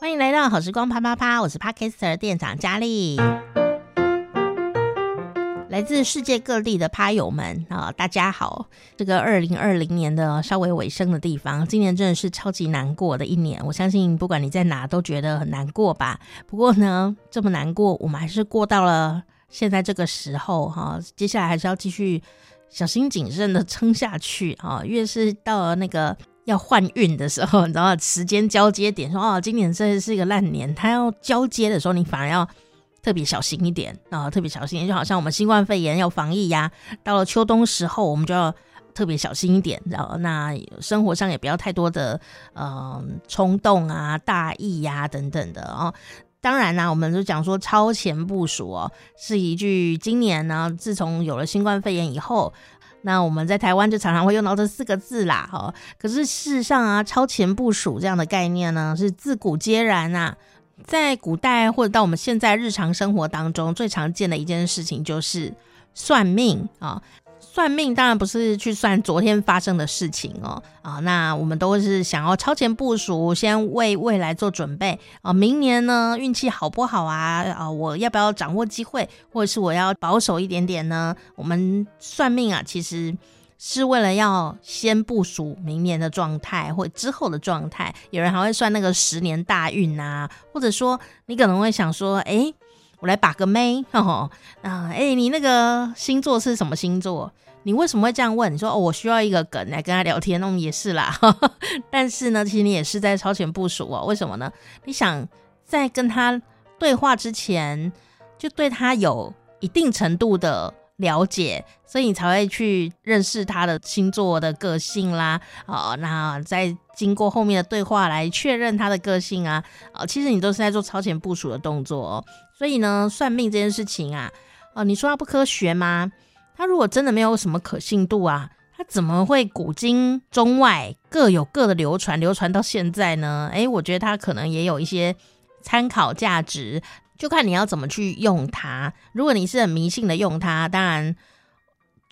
欢迎来到好时光啪啪啪，我是 Podcaster 店长佳丽。来自世界各地的趴友们啊，大家好！这个二零二零年的稍微尾声的地方，今年真的是超级难过的一年。我相信不管你在哪，都觉得很难过吧。不过呢，这么难过，我们还是过到了现在这个时候哈。接下来还是要继续小心谨慎的撑下去啊。越是到了那个要换运的时候，你知道时间交接点，说哦，今年真的是一个烂年，它要交接的时候，你反而要。特别小心一点啊、特别小心，就好像我们新冠肺炎要防疫呀、到了秋冬时候，我们就要特别小心一点，然后那生活上也不要太多的呃冲动啊、大意呀、啊、等等的哦。当然啦、我们就讲说超前部署哦，是一句今年呢，自从有了新冠肺炎以后，那我们在台湾就常常会用到这四个字啦，哈、哦。可是事实上啊，超前部署这样的概念呢，是自古皆然啊。在古代或者到我们现在日常生活当中，最常见的一件事情就是算命啊。算命当然不是去算昨天发生的事情哦啊，那我们都是想要超前部署，先为未来做准备啊。明年呢，运气好不好啊？啊，我要不要掌握机会，或者是我要保守一点点呢？我们算命啊，其实。是为了要先部署明年的状态或之后的状态，有人还会算那个十年大运啊，或者说你可能会想说，哎、我来把个妹，哈 哈，啊，哎、你那个星座是什么星座？你为什么会这样问？你说哦，我需要一个梗来跟他聊天，那么也是啦。呵呵，但是呢，其实你也是在超前部署哦。为什么呢？你想在跟他对话之前，就对他有一定程度的。了解，所以你才会去认识他的星座的个性啦。好，那再经过后面的对话来确认他的个性啊。啊，其实你都是在做超前部署的动作哦。所以呢，算命这件事情啊，哦，你说它不科学吗？它如果真的没有什么可信度啊，它怎么会古今中外各有各的流传，流传到现在呢？诶，我觉得它可能也有一些参考价值。就看你要怎么去用它。如果你是很迷信的用它，当然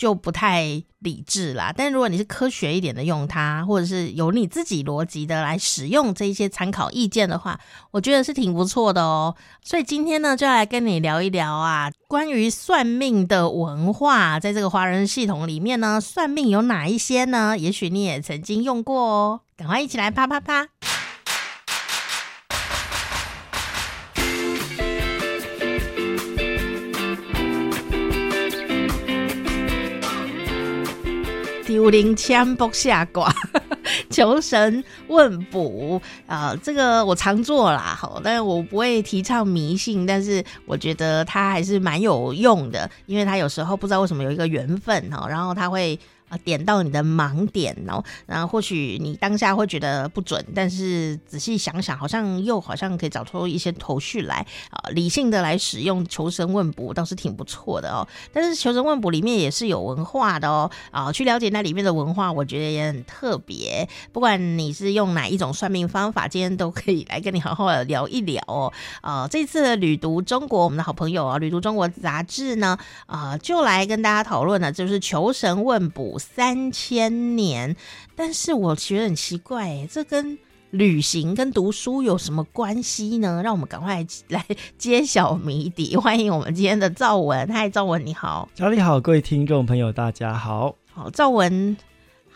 就不太理智啦。但如果你是科学一点的用它，或者是有你自己逻辑的来使用这一些参考意见的话，我觉得是挺不错的哦。所以今天呢，就要来跟你聊一聊啊，关于算命的文化，在这个华人系统里面呢，算命有哪一些呢？也许你也曾经用过哦。赶快一起来啪啪啪！五灵千卜下卦，求神问卜啊、这个我常做啦，好，但是我不会提倡迷信，但是我觉得它还是蛮有用的，因为它有时候不知道为什么有一个缘分哈，然后它会。啊，点到你的盲点哦，然后或许你当下会觉得不准，但是仔细想想，好像又好像可以找出一些头绪来啊。理性的来使用求神问卜倒是挺不错的哦。但是求神问卜里面也是有文化的哦，啊，去了解那里面的文化，我觉得也很特别。不管你是用哪一种算命方法，今天都可以来跟你好好的聊一聊哦。啊，这次的旅读中国，我们的好朋友啊，旅读中国杂志呢，啊，就来跟大家讨论的，就是求神问卜。三千年，但是我觉得很奇怪，哎，这跟旅行跟读书有什么关系呢？让我们赶快来 揭晓谜底。欢迎我们今天的赵文，嗨，赵文你好，家里好，各位听众朋友大家好，好，赵文。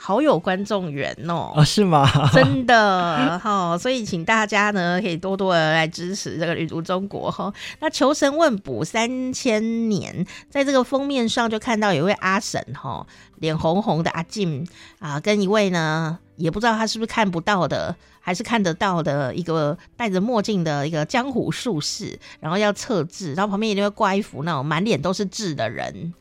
好有观众缘哦！啊，是吗？真的哈、哦，所以请大家呢可以多多的来支持这个旅途中国哈、哦。那求神问卜三千年，在这个封面上就看到有一位阿婶哈、哦，脸红红的阿静啊，跟一位呢也不知道他是不是看不到的，还是看得到的一个戴着墨镜的一个江湖术士，然后要测字，然后旁边一定会挂一幅那种满脸都是痣的人。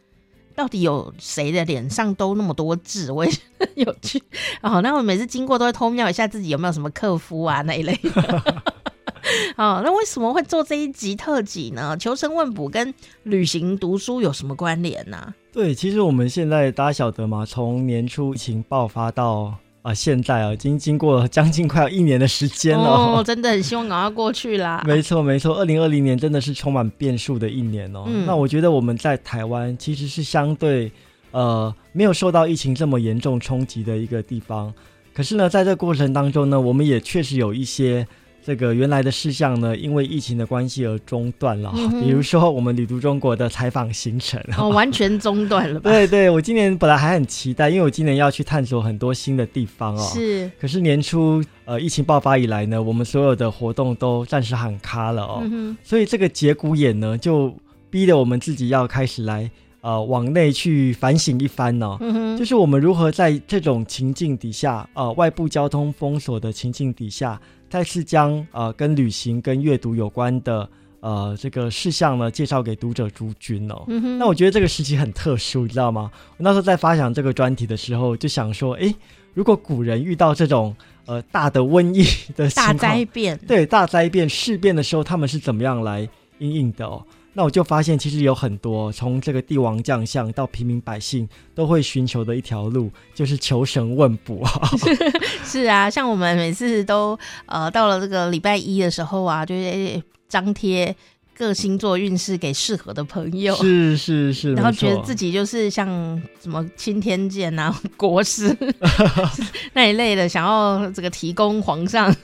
到底有谁的脸上都那么多痣？我也很 有趣哦。那我每次经过都会偷瞄一下自己有没有什么克夫啊那一类的。哦，那为什么会做这一集特辑呢？求生问卜跟旅行读书有什么关联呢、啊？对，其实我们现在大家晓得嘛，从年初疫情爆发到。啊，现在啊，已经经过了将近快要一年的时间了。哦，真的很希望赶快过去啦。没错，没错，二零二零年真的是充满变数的一年哦。嗯，那我觉得我们在台湾其实是相对呃没有受到疫情这么严重冲击的一个地方。可是呢，在这个过程当中呢，我们也确实有一些这个原来的事项呢，因为疫情的关系而中断了。嗯、比如说，我们旅途中国的采访行程哦，完全中断了吧？对对，我今年本来还很期待，因为我今年要去探索很多新的地方哦。是。可是年初呃疫情爆发以来呢，我们所有的活动都暂时喊卡了哦。嗯、所以这个节骨眼呢，就逼得我们自己要开始来呃往内去反省一番哦。嗯、就是我们如何在这种情境底下，呃，外部交通封锁的情境底下。再次将呃跟旅行跟阅读有关的呃这个事项呢介绍给读者诸君哦。嗯。那我觉得这个时期很特殊，你知道吗？我那时候在发想这个专题的时候，就想说，诶，如果古人遇到这种呃大的瘟疫的，大灾变，对大灾变事变的时候，他们是怎么样来应应的哦？那我就发现，其实有很多从这个帝王将相到平民百姓都会寻求的一条路，就是求神问卜。是啊，像我们每次都呃到了这个礼拜一的时候啊，就是张贴。各星座运势给适合的朋友，是是是，然后觉得自己就是像什么钦天监啊、国师 那一类的，想要这个提供皇上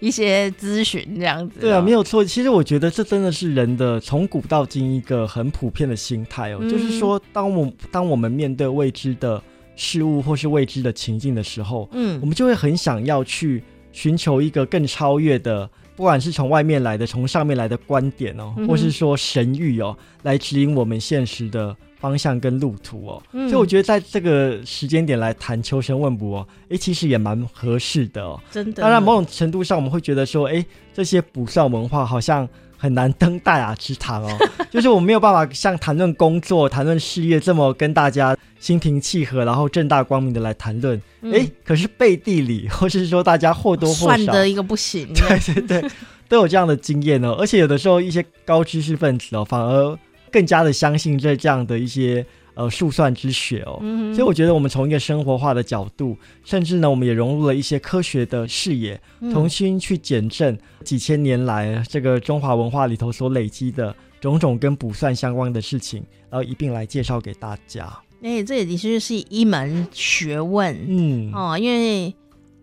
一些咨询这样子。对啊，没有错。其实我觉得这真的是人的从古到今一个很普遍的心态哦，嗯、就是说，当我当我们面对未知的事物或是未知的情境的时候，嗯，我们就会很想要去寻求一个更超越的。不管是从外面来的，从上面来的观点哦，或是说神谕哦，来指引我们现实的方向跟路途哦。嗯、所以我觉得在这个时间点来谈求神问卜哦，哎，其实也蛮合适的哦。真的。当然，某种程度上我们会觉得说，哎，这些卜算文化好像很难登大雅之堂哦，就是我们没有办法像谈论工作、谈论事业这么跟大家心平气和，然后正大光明的来谈论。哎、嗯，可是背地里，或是说大家或多或少算的一个不行，对对对，都有这样的经验哦。而且有的时候，一些高知识分子哦，反而更加的相信这这样的一些。呃，数算之学哦，嗯、所以我觉得我们从一个生活化的角度，甚至呢，我们也融入了一些科学的视野，嗯、重新去检证几千年来这个中华文化里头所累积的种种跟卜算相关的事情，然后一并来介绍给大家。哎、欸，这也的确是一门学问，嗯哦，因为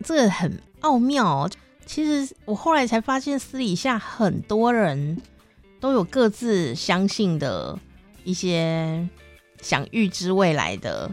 这个很奥妙哦。其实我后来才发现，私底下很多人都有各自相信的一些。想预知未来的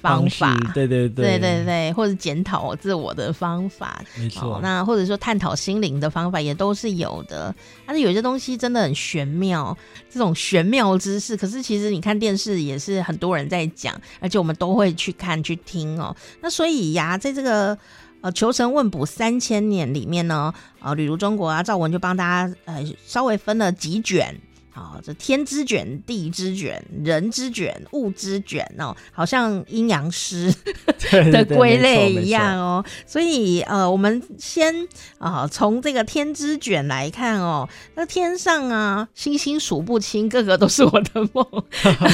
方法，对对对，对对对，或者检讨自我的方法，没错、哦。那或者说探讨心灵的方法也都是有的。但是有些东西真的很玄妙，这种玄妙知识，可是其实你看电视也是很多人在讲，而且我们都会去看去听哦。那所以呀，在这个呃求神问卜三千年里面呢，呃，旅如中国啊，赵文就帮大家呃稍微分了几卷。好，这天之卷、地之卷、人之卷、物之卷哦，好像阴阳师 的归类一样哦。所以呃，我们先啊，从、呃、这个天之卷来看哦，那天上啊，星星数不清，个个都是我的梦。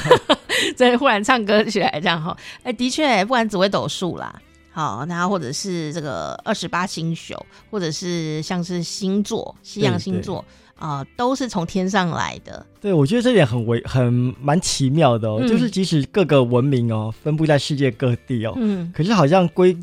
这忽然唱歌起来这样哈，哎，的确，不管紫微斗数啦，好，那或者是这个二十八星宿，或者是像是星座、西洋星座。啊、呃，都是从天上来的。对，我觉得这点很微，很蛮奇妙的哦。嗯、就是即使各个文明哦，分布在世界各地哦，嗯，可是好像归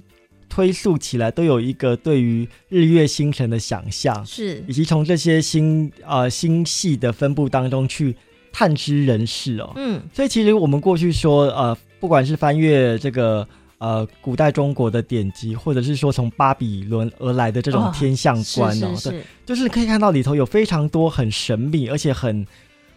推溯起来，都有一个对于日月星辰的想象，是，以及从这些星呃星系的分布当中去探知人事哦。嗯，所以其实我们过去说呃，不管是翻阅这个。呃，古代中国的典籍，或者是说从巴比伦而来的这种天象观哦，是是是对，就是可以看到里头有非常多很神秘，而且很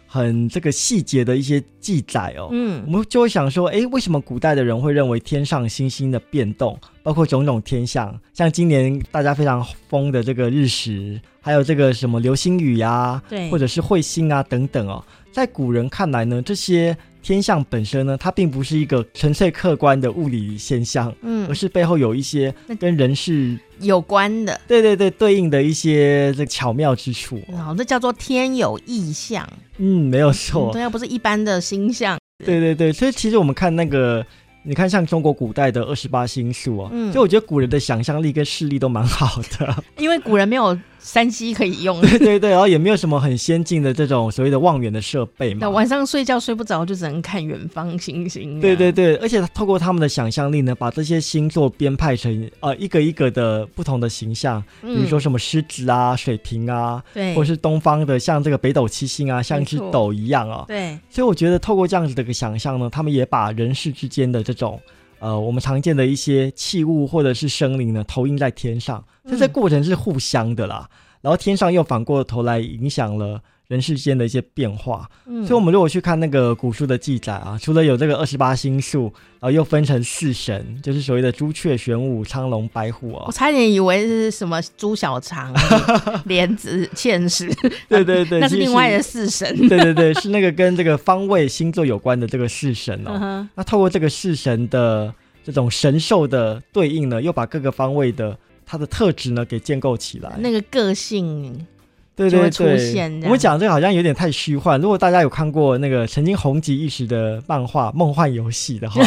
很这个细节的一些记载哦。嗯，我们就会想说，哎，为什么古代的人会认为天上星星的变动，包括种种天象，像今年大家非常疯的这个日食，还有这个什么流星雨呀、啊，对，或者是彗星啊等等哦，在古人看来呢，这些。天象本身呢，它并不是一个纯粹客观的物理现象，嗯，而是背后有一些跟人事有关的，对对对，对应的一些这巧妙之处。哦，这叫做天有异象。嗯，没有错，对啊，不是一般的星象。对对对，所以其实我们看那个，你看像中国古代的二十八星宿啊，嗯，就我觉得古人的想象力跟视力都蛮好的，因为古人没有三 C 可以用。对 对对，然后也没有什么很先进的这种所谓的望远的设备嘛。那晚上睡觉睡不着，就只能看远方星星。对对对，而且透过他们的想象力呢，把这些星座编排成呃一个一个的不同的形象，比如说什么狮子啊、水瓶啊，对，或是东方的像这个北斗七星啊，像一只斗一样啊。对，所以我觉得透过这样子的一个想象呢，他们也把人世之间的这种。呃，我们常见的一些器物或者是生灵呢，投影在天上，这这过程是互相的啦。嗯、然后天上又反过头来影响了人世间的一些变化。嗯，所以我们如果去看那个古书的记载啊，除了有这个二十八星宿，然后又分成四神，就是所谓的朱雀、玄武、苍龙、白虎啊。我差点以为是什么朱小长、莲子、芡实。对对对，那是另外的四神。对对对，是那个跟这个方位星座有关的这个四神哦。嗯、那透过这个四神的。这种神兽的对应呢，又把各个方位的它的特质呢给建构起来，那个个性对对对。我们讲这个好像有点太虚幻。如果大家有看过那个曾经红极一时的漫画《梦幻游戏》的话，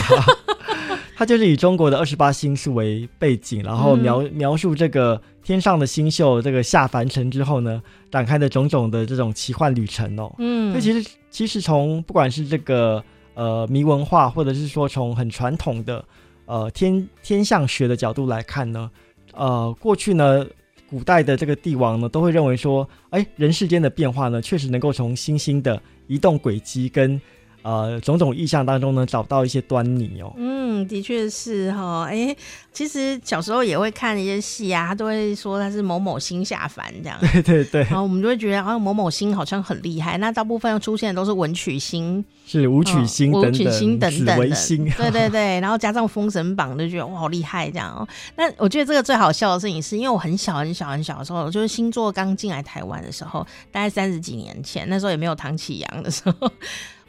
它就是以中国的二十八星宿为背景，然后描描述这个天上的星宿这个下凡尘之后呢，展开的种种的这种奇幻旅程哦。嗯，所以其实其实从不管是这个呃迷文化，或者是说从很传统的。呃，天天象学的角度来看呢，呃，过去呢，古代的这个帝王呢，都会认为说，哎，人世间的变化呢，确实能够从星星的移动轨迹跟。呃，种种意象当中呢，找到一些端倪哦。嗯，的确是哈、哦。哎，其实小时候也会看一些戏啊，他都会说他是某某星下凡这样。对对对。然后我们就会觉得，啊，某某星好像很厉害。那大部分出现的都是文曲星，是武曲星武曲星等等的。星 对对对。然后加上封神榜，就觉得哇，好厉害这样哦。那我觉得这个最好笑的事情是，因为我很小很小很小的时候，就是星座刚进来台湾的时候，大概三十几年前，那时候也没有唐启阳的时候。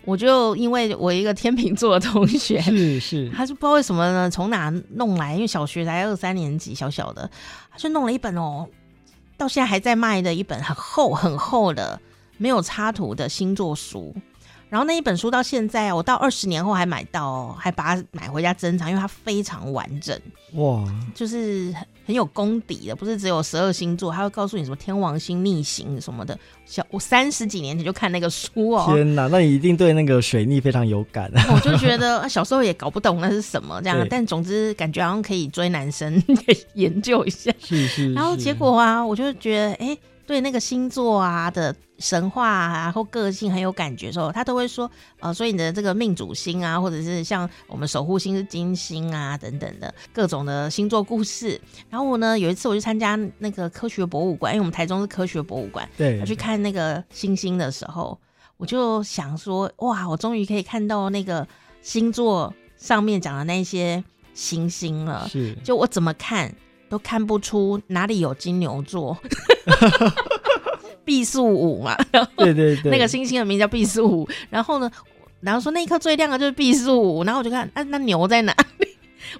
我就因为我一个天秤座的同学，是是，他就不知道为什么呢，从哪弄来，因为小学才二三年级，小小的，他就弄了一本哦，到现在还在卖的一本很厚很厚的没有插图的星座书。然后那一本书到现在，我到二十年后还买到，哦，还把它买回家珍藏，因为它非常完整。哇，就是很有功底的，不是只有十二星座，它会告诉你什么天王星逆行什么的。小我三十几年前就看那个书哦。天哪，那你一定对那个水逆非常有感。我就觉得小时候也搞不懂那是什么这样，但总之感觉好像可以追男生，可以研究一下。是是，是。然后结果啊，我就觉得哎。诶对那个星座啊的神话啊，然后个性很有感觉的时候，他都会说，呃，所以你的这个命主星啊，或者是像我们守护星是金星啊等等的各种的星座故事。然后我呢，有一次我去参加那个科学博物馆，因为我们台中是科学博物馆，对，我去看那个星星的时候，我就想说，哇，我终于可以看到那个星座上面讲的那些星星了。是，就我怎么看都看不出哪里有金牛座。毕宿五嘛，然 后对对对，那个星星的名叫毕宿五。然后呢，然后说那一颗最亮的就是毕宿五。然后我就看，啊，那牛在哪里？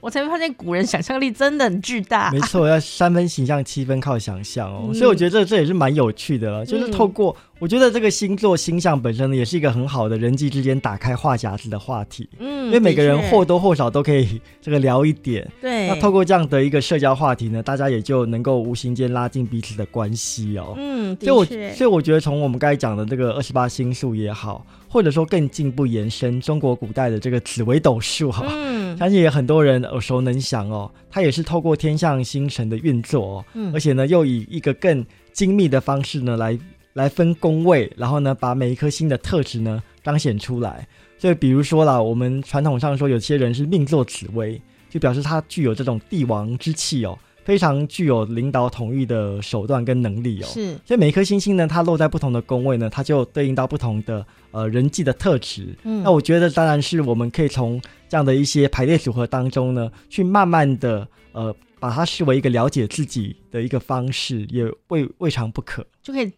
我才会发现古人想象力真的很巨大。没错，要三分形象，七分靠想象哦。嗯、所以我觉得这这也是蛮有趣的了，就是透过。我觉得这个星座星象本身呢，也是一个很好的人际之间打开话匣子的话题。嗯，因为每个人或多或少都可以这个聊一点。对。那透过这样的一个社交话题呢，大家也就能够无形间拉近彼此的关系哦。嗯。所以我，所以我觉得从我们刚才讲的这个二十八星宿也好，或者说更进一步延伸中国古代的这个紫微斗数哈，嗯，相信也很多人耳熟能详哦。它也是透过天象星辰的运作哦，嗯，而且呢，又以一个更精密的方式呢来。来分宫位，然后呢，把每一颗星的特质呢彰显出来。所以，比如说啦，我们传统上说，有些人是命坐紫微，就表示他具有这种帝王之气哦，非常具有领导统一的手段跟能力哦。是。所以每一颗星星呢，它落在不同的宫位呢，它就对应到不同的呃人际的特质。嗯。那我觉得，当然是我们可以从这样的一些排列组合当中呢，去慢慢的呃把它视为一个了解自己的一个方式，也未未尝不可。就可以。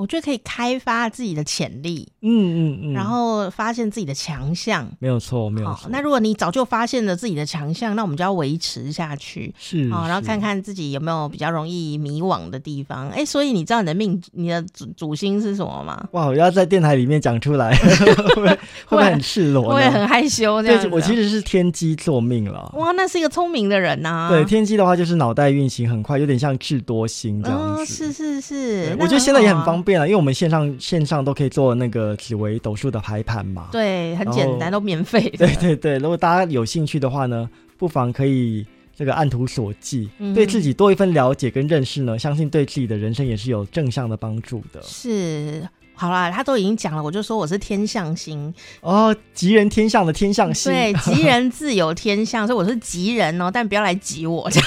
我觉得可以开发自己的潜力，嗯嗯嗯，然后发现自己的强项，没有错，没有错。那如果你早就发现了自己的强项，那我们就要维持下去，是啊，然后看看自己有没有比较容易迷惘的地方。哎，所以你知道你的命，你的主主星是什么吗？哇，我要在电台里面讲出来 会不会很赤裸？我也很害羞这样。对，我其实是天机坐命了。哇，那是一个聪明的人呐。对，天机的话就是脑袋运行很快，有点像智多星这样子。哦，是是是，我觉得现在也很方便了，因为我们线上。线上都可以做那个紫微斗数的排盘嘛？对，很简单，都免费。对对对，如果大家有兴趣的话呢，不妨可以这个按图索骥，嗯、对自己多一份了解跟认识呢，相信对自己的人生也是有正向的帮助的。是，好啦，他都已经讲了，我就说我是天象星哦，吉人天象的天象星，对，吉人自有天相，所以我是吉人哦，但不要来吉我。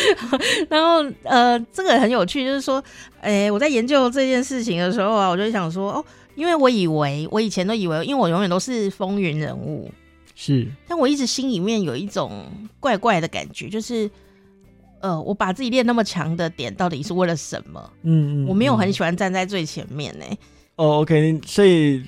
然后呃，这个很有趣，就是说，哎，我在研究这件事情的时候啊，我就想说，哦，因为我以为我以前都以为，因为我永远都是风云人物，是，但我一直心里面有一种怪怪的感觉，就是，呃，我把自己练那么强的点，到底是为了什么？嗯嗯，我没有很喜欢站在最前面呢。哦，OK，所以，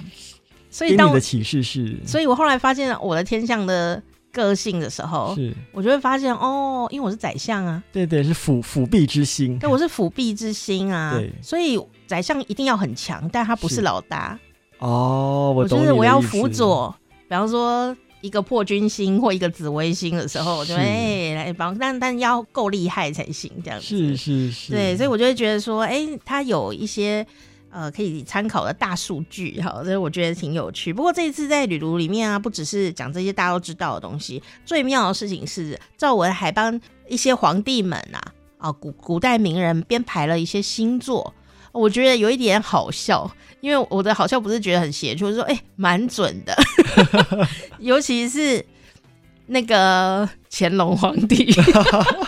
所以当你的启示是，所以我后来发现我的天象的。个性的时候，是。我就会发现哦，因为我是宰相啊，对对，是辅辅弼之星，对，我是辅弼之星啊，对，所以宰相一定要很强，但他不是老大。哦，我就是我要辅佐，比方说一个破军星或一个紫微星的时候，我就哎来帮，但但要够厉害才行，这样子。是是是，对，所以我就会觉得说，哎，他有一些。呃，可以参考的大数据，哈，所以我觉得挺有趣。不过这一次在旅途里面啊，不只是讲这些大家都知道的东西，最妙的事情是，赵文还帮一些皇帝们啊，啊，古古代名人编排了一些星座，我觉得有一点好笑，因为我的好笑不是觉得很邪，就是说，哎、蛮准的，尤其是那个乾隆皇帝。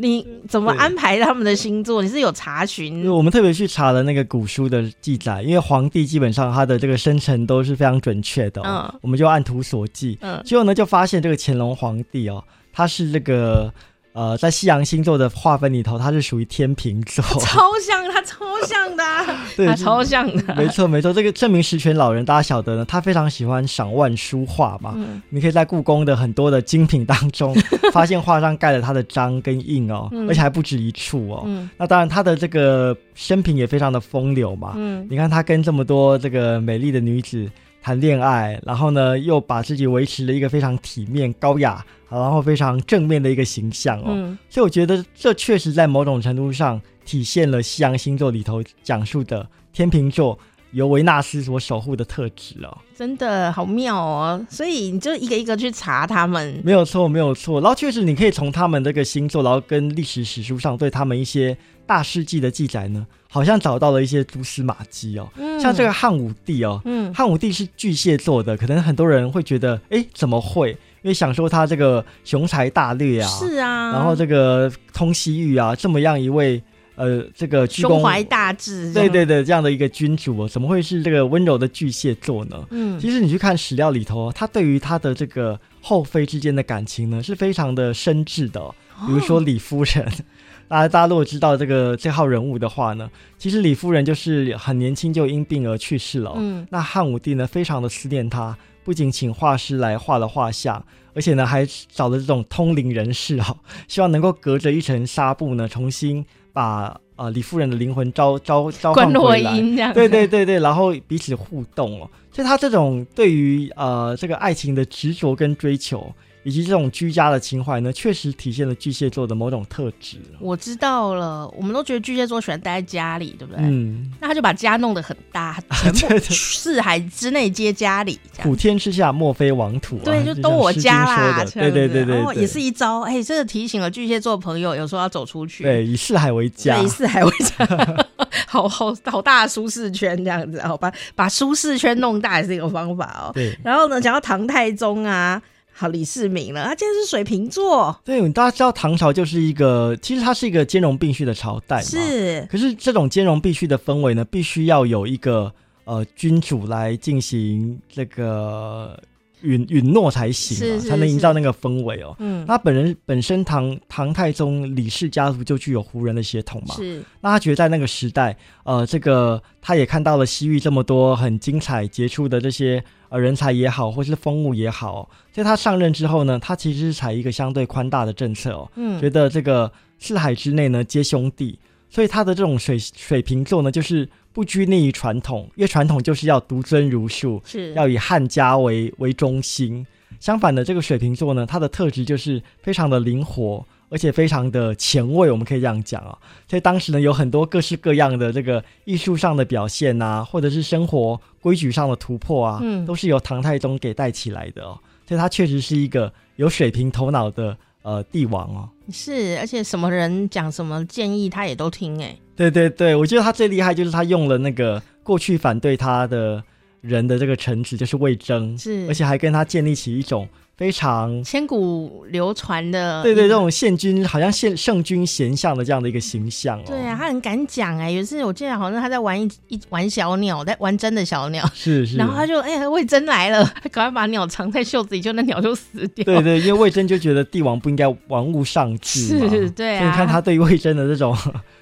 你怎么安排他们的星座？你是有查询？我们特别去查了那个古书的记载，因为皇帝基本上他的这个生辰都是非常准确的，嗯，我们就按图索骥，嗯，结果呢就发现这个乾隆皇帝哦，他是这个。呃，在西洋星座的划分里头，它是属于天平座，超像，它超像的，对，它超像的，没错没错。这个证明十全老人，大家晓得呢，他非常喜欢赏万书画嘛。嗯，你可以在故宫的很多的精品当中，发现画上盖了他的章跟印哦，嗯、而且还不止一处哦。嗯，那当然他的这个生平也非常的风流嘛。嗯，你看他跟这么多这个美丽的女子。谈恋爱，然后呢，又把自己维持了一个非常体面、高雅，然后非常正面的一个形象哦。嗯，所以我觉得这确实在某种程度上体现了西洋星座里头讲述的天秤座由维纳斯所守护的特质哦。真的好妙哦！所以你就一个一个去查他们，没有错，没有错。然后确实你可以从他们这个星座，然后跟历史史书上对他们一些大事记的记载呢。好像找到了一些蛛丝马迹哦，嗯、像这个汉武帝哦，嗯、汉武帝是巨蟹座的，可能很多人会觉得，哎，怎么会？因为想说他这个雄才大略啊，是啊，然后这个通西域啊，这么样一位呃，这个胸怀大志，对对对，这样的一个君主哦，怎么会是这个温柔的巨蟹座呢？嗯，其实你去看史料里头，他对于他的这个后妃之间的感情呢，是非常的深挚的、哦，比如说李夫人。哦 大家，大家如果知道这个这号人物的话呢，其实李夫人就是很年轻就因病而去世了。嗯，那汉武帝呢，非常的思念她，不仅请画师来画了画像，而且呢，还找了这种通灵人士哦，希望能够隔着一层纱布呢，重新把呃李夫人的灵魂召召召唤回来。对对对对，然后彼此互动哦，所以他这种对于呃这个爱情的执着跟追求。以及这种居家的情怀呢，确实体现了巨蟹座的某种特质。我知道了，我们都觉得巨蟹座喜欢待在家里，对不对？嗯。那他就把家弄得很大，全部四海之内皆家里。普天之下莫非王土啊。对，就都我家啦。对对对对，也是一招，哎，这个提醒了巨蟹座朋友，有时候要走出去。对，以四海为家。以四海为家，好好好大的舒适圈这样子，好吧？把舒适圈弄大也是一个方法哦。对。然后呢，讲到唐太宗啊。好，李世民了，他竟然是水瓶座。对，大家知道唐朝就是一个，其实它是一个兼容并蓄的朝代嘛。是。可是这种兼容并蓄的氛围呢，必须要有一个呃君主来进行这个允允诺才行，是是是才能营造那个氛围哦。嗯，那本人本身唐唐太宗李氏家族就具有胡人的血统嘛，是。那他觉得在那个时代，呃，这个他也看到了西域这么多很精彩杰出的这些呃人才也好，或是风物也好，在他上任之后呢，他其实是采一个相对宽大的政策哦，嗯，觉得这个四海之内呢皆兄弟，所以他的这种水水瓶座呢就是。不拘泥于传统，因为传统就是要独尊儒术，是要以汉家为为中心。相反的，这个水瓶座呢，它的特质就是非常的灵活，而且非常的前卫，我们可以这样讲啊。所以当时呢，有很多各式各样的这个艺术上的表现啊，或者是生活规矩上的突破啊，嗯，都是由唐太宗给带起来的哦。所以他确实是一个有水平头脑的呃帝王哦。是，而且什么人讲什么建议，他也都听哎。对对对，我觉得他最厉害就是他用了那个过去反对他的人的这个臣子，就是魏征，是，而且还跟他建立起一种。非常千古流传的，对对，这种献君好像献圣君贤相的这样的一个形象哦。对啊，他很敢讲哎，有一次我记得好像他在玩一一玩小鸟，在玩真的小鸟，是是，然后他就哎呀，魏征来了，他赶快把鸟藏在袖子里，就那鸟就死掉。对对，因为魏征就觉得帝王不应该玩物丧志嘛，是，对啊。所以你看他对魏征的这种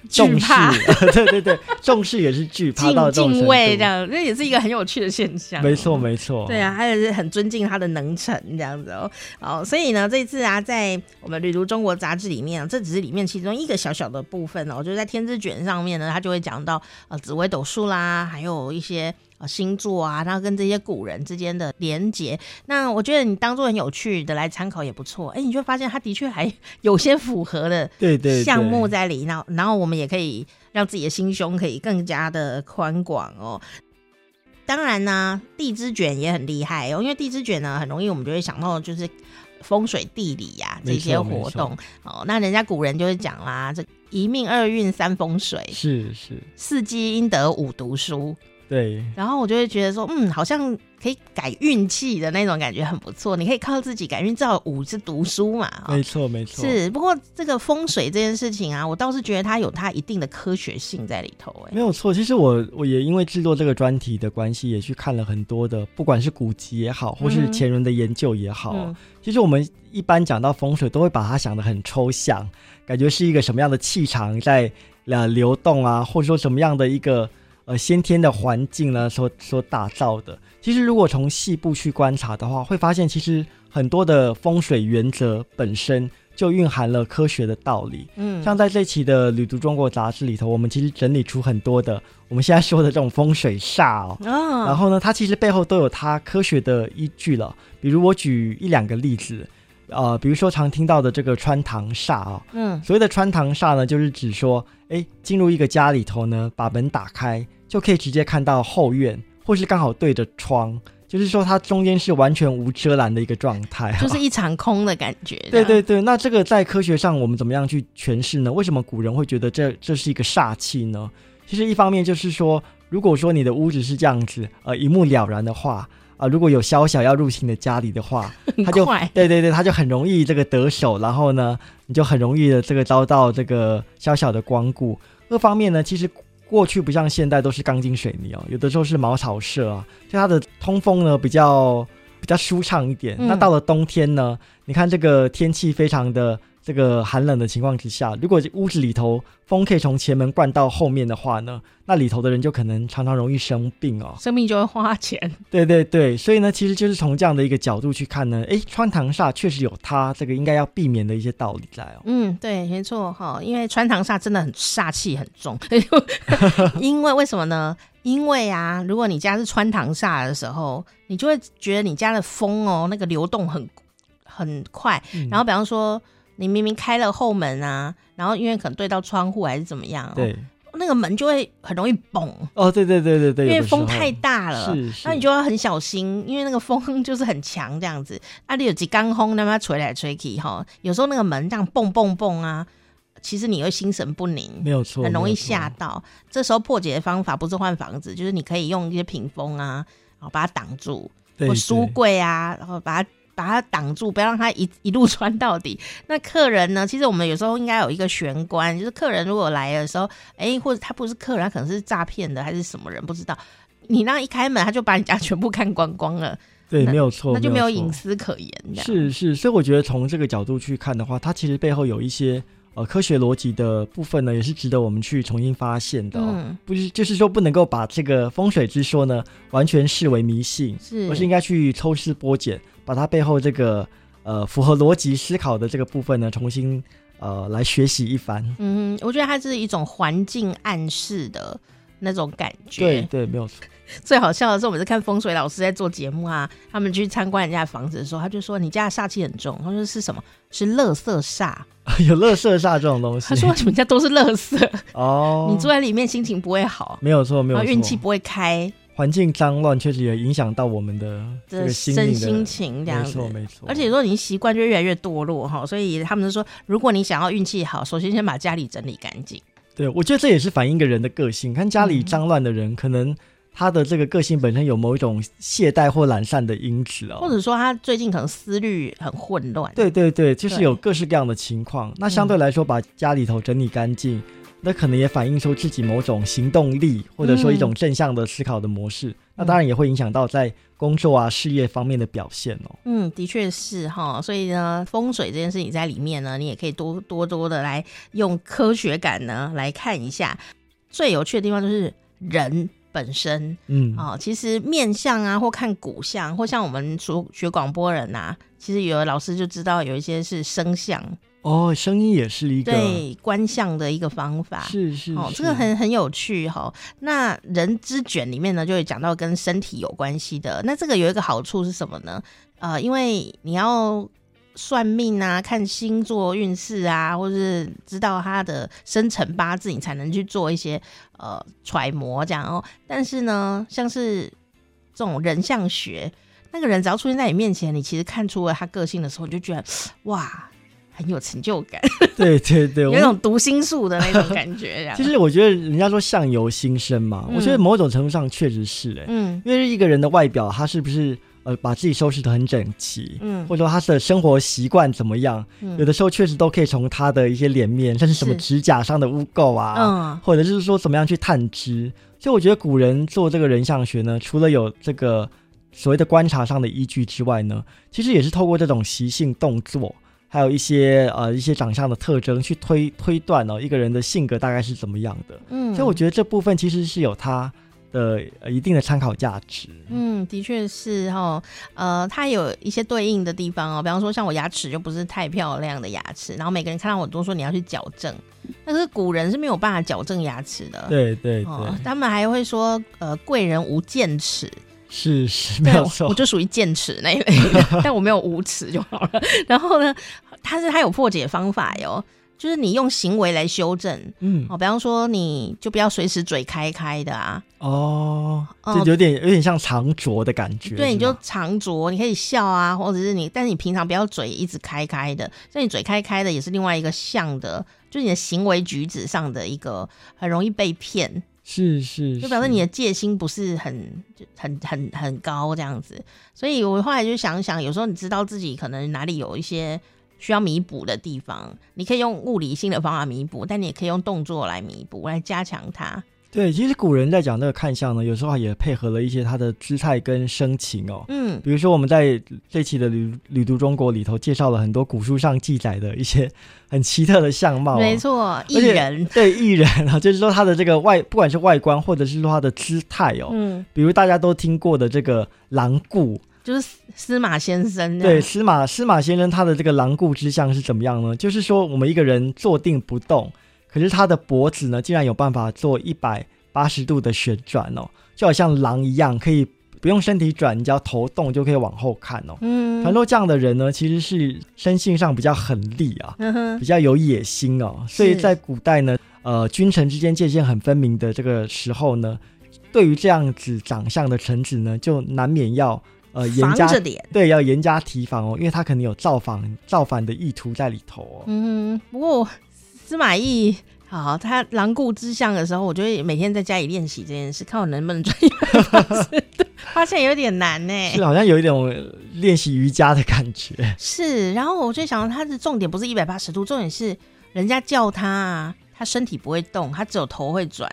重视，对对对，重视也是惧怕到敬畏这样，那也是一个很有趣的现象。没错没错，对啊，他也是很尊敬他的能臣这样子。哦，所以呢，这次啊，在我们《旅途中国》杂志里面，这只是里面其中一个小小的部分哦。就是在天之卷上面呢，他就会讲到呃紫微斗数啦，还有一些呃星座啊，然后跟这些古人之间的连结。那我觉得你当做很有趣的来参考也不错。哎，你就发现他的确还 有些符合的对对项目在里，然后然后我们也可以让自己的心胸可以更加的宽广哦。当然呢，地之卷也很厉害哦，因为地之卷呢，很容易我们就会想到就是风水地理呀、啊、这些活动哦。那人家古人就会讲啦，这一命二运三风水，是是，四积阴德五读书。对，然后我就会觉得说，嗯，好像可以改运气的那种感觉很不错。你可以靠自己改运，至少五是读书嘛。没错，没错。是，不过这个风水这件事情啊，我倒是觉得它有它一定的科学性在里头。哎，没有错。其实我我也因为制作这个专题的关系，也去看了很多的，不管是古籍也好，或是前人的研究也好。嗯、其实我们一般讲到风水，都会把它想得很抽象，感觉是一个什么样的气场在呃流动啊，或者说什么样的一个。呃，先天的环境呢，所所打造的，其实如果从细部去观察的话，会发现其实很多的风水原则本身就蕴含了科学的道理。嗯，像在这期的《旅途中国》杂志里头，我们其实整理出很多的我们现在说的这种风水煞哦。哦。然后呢，它其实背后都有它科学的依据了。比如我举一两个例子，呃，比如说常听到的这个穿堂煞啊、哦。嗯。所谓的穿堂煞呢，就是指说，哎，进入一个家里头呢，把门打开。就可以直接看到后院，或是刚好对着窗，就是说它中间是完全无遮拦的一个状态，就是一场空的感觉。对对对，那这个在科学上我们怎么样去诠释呢？为什么古人会觉得这这是一个煞气呢？其实一方面就是说，如果说你的屋子是这样子，呃，一目了然的话，啊、呃，如果有宵小要入侵的家里的话，他就对对对，他就很容易这个得手，然后呢，你就很容易的这个遭到这个宵小的光顾。二方面呢，其实。过去不像现代都是钢筋水泥哦，有的时候是茅草舍啊，就它的通风呢比较比较舒畅一点。嗯。那到了冬天呢，你看这个天气非常的。这个寒冷的情况之下，如果屋子里头风可以从前门灌到后面的话呢，那里头的人就可能常常容易生病哦，生病就会花钱。对对对，所以呢，其实就是从这样的一个角度去看呢，哎，穿堂煞确实有它这个应该要避免的一些道理在哦。嗯，对，没错哈，因为穿堂煞真的很煞气很重，因为为什么呢？因为啊，如果你家是穿堂煞的时候，你就会觉得你家的风哦，那个流动很很快，嗯、然后比方说。你明明开了后门啊，然后因为可能对到窗户还是怎么样，对，那个门就会很容易崩。哦，对对对对对，因为风太大了，是是，那你就要很小心，因为那个风就是很强这样子。那里有几刚风，那么吹来吹去哈，有时候那个门这样蹦蹦蹦啊，其实你会心神不宁，没有错，很容易吓到。这时候破解的方法不是换房子，就是你可以用一些屏风啊，然后把它挡住，或书柜啊，然后把它。把它挡住，不要让它一 一路穿到底。那客人呢？其实我们有时候应该有一个玄关，就是客人如果来的时候，哎、欸，或者他不是客人，他可能是诈骗的，还是什么人不知道。你那一开门，他就把你家 全部看光光了。对，没有错，那就没有隐私可言。是是，所以我觉得从这个角度去看的话，它其实背后有一些呃科学逻辑的部分呢，也是值得我们去重新发现的。嗯，不是，就是说不能够把这个风水之说呢完全视为迷信，是，而是应该去抽丝剥茧，把它背后这个呃符合逻辑思考的这个部分呢重新。呃，来学习一番。嗯，我觉得它是一种环境暗示的那种感觉。对对，没有错。最好笑的是，我们是看风水老师在做节目啊，他们去参观人家的房子的时候，他就说：“你家的煞气很重。”他说：“是什么？是乐色煞。”有乐色煞这种东西。他说：“你们家都是乐色 哦，你住在里面心情不会好。”没有错，没有错，运气不会开。环境脏乱确实也影响到我们的这个心的心情，这样子，没错没错。而且说你习惯就越来越堕落哈，所以他们就说，如果你想要运气好，首先先把家里整理干净。对，我觉得这也是反映一个人的个性。看家里脏乱的人，嗯、可能他的这个个性本身有某一种懈怠或懒散的因子哦，或者说他最近可能思虑很混乱。对对对，就是有各式各样的情况。那相对来说，把家里头整理干净。嗯那可能也反映出自己某种行动力，或者说一种正向的思考的模式。嗯、那当然也会影响到在工作啊、事业方面的表现哦。嗯，的确是哈。所以呢，风水这件事情在里面呢，你也可以多多多的来用科学感呢来看一下。最有趣的地方就是人本身，嗯哦，其实面相啊，或看骨相，或像我们学学广播人呐、啊，其实有的老师就知道有一些是声相。哦，声音也是一个对观相的一个方法，是是，是哦，这个很很有趣哈、哦。那人之卷里面呢，就会讲到跟身体有关系的。那这个有一个好处是什么呢？呃，因为你要算命啊，看星座运势啊，或是知道他的生辰八字，你才能去做一些呃揣摩这样哦。但是呢，像是这种人像学，那个人只要出现在你面前，你其实看出了他个性的时候，你就觉得哇。很有成就感，对 对对，有一种读心术的那种感觉。其实我觉得人家说相由心生嘛，嗯、我觉得某种程度上确实是哎、欸，嗯，因为一个人的外表，他是不是呃把自己收拾的很整齐，嗯，或者说他的生活习惯怎么样，嗯、有的时候确实都可以从他的一些脸面，甚至什么指甲上的污垢啊，嗯，或者就是说怎么样去探知。所以我觉得古人做这个人像学呢，除了有这个所谓的观察上的依据之外呢，其实也是透过这种习性动作。还有一些呃一些长相的特征去推推断哦，一个人的性格大概是怎么样的。嗯，所以我觉得这部分其实是有它的呃一定的参考价值。嗯，的确是哈、哦，呃，它有一些对应的地方哦，比方说像我牙齿就不是太漂亮的牙齿，然后每个人看到我都说你要去矫正，但是古人是没有办法矫正牙齿的。对对对、哦，他们还会说呃贵人无贱齿。是是，没有错，我就属于剑齿那一类的，但我没有无齿就好了。然后呢，它是它有破解方法哟，就是你用行为来修正，嗯，哦，比方说你就不要随时嘴开开的啊，哦，就有点有点像长拙的感觉，对，你就长拙，你可以笑啊，或者是你，但是你平常不要嘴一直开开的，像你嘴开开的也是另外一个像的，就是你的行为举止上的一个很容易被骗。是是，就表示你的戒心不是很很很很高这样子，所以我后来就想想，有时候你知道自己可能哪里有一些需要弥补的地方，你可以用物理性的方法弥补，但你也可以用动作来弥补，来加强它。对，其实古人在讲那个看相呢，有时候也配合了一些他的姿态跟生情哦。嗯，比如说我们在这期的旅旅读中国里头介绍了很多古书上记载的一些很奇特的相貌哦。没错，艺人。对，艺人啊，就是说他的这个外，不管是外观或者是说他的姿态哦。嗯。比如大家都听过的这个狼顾，就是司马先生。对，司马司马先生他的这个狼顾之相是怎么样呢？就是说我们一个人坐定不动。可是他的脖子呢，竟然有办法做一百八十度的旋转哦，就好像狼一样，可以不用身体转，你只要头动就可以往后看哦。嗯，传说这样的人呢，其实是生性上比较狠厉啊，嗯，比较有野心哦。所以在古代呢，呃，君臣之间界限很分明的这个时候呢，对于这样子长相的臣子呢，就难免要呃严加对，要严加提防哦，因为他可能有造反造反的意图在里头哦。嗯，不过。司马懿，好，他狼顾之相的时候，我就会每天在家里练习这件事，看我能不能转一百八十度，发现有点难呢。是，好像有一种练习瑜伽的感觉。是，然后我就想，他的重点不是一百八十度，重点是人家叫他啊，他身体不会动，他只有头会转。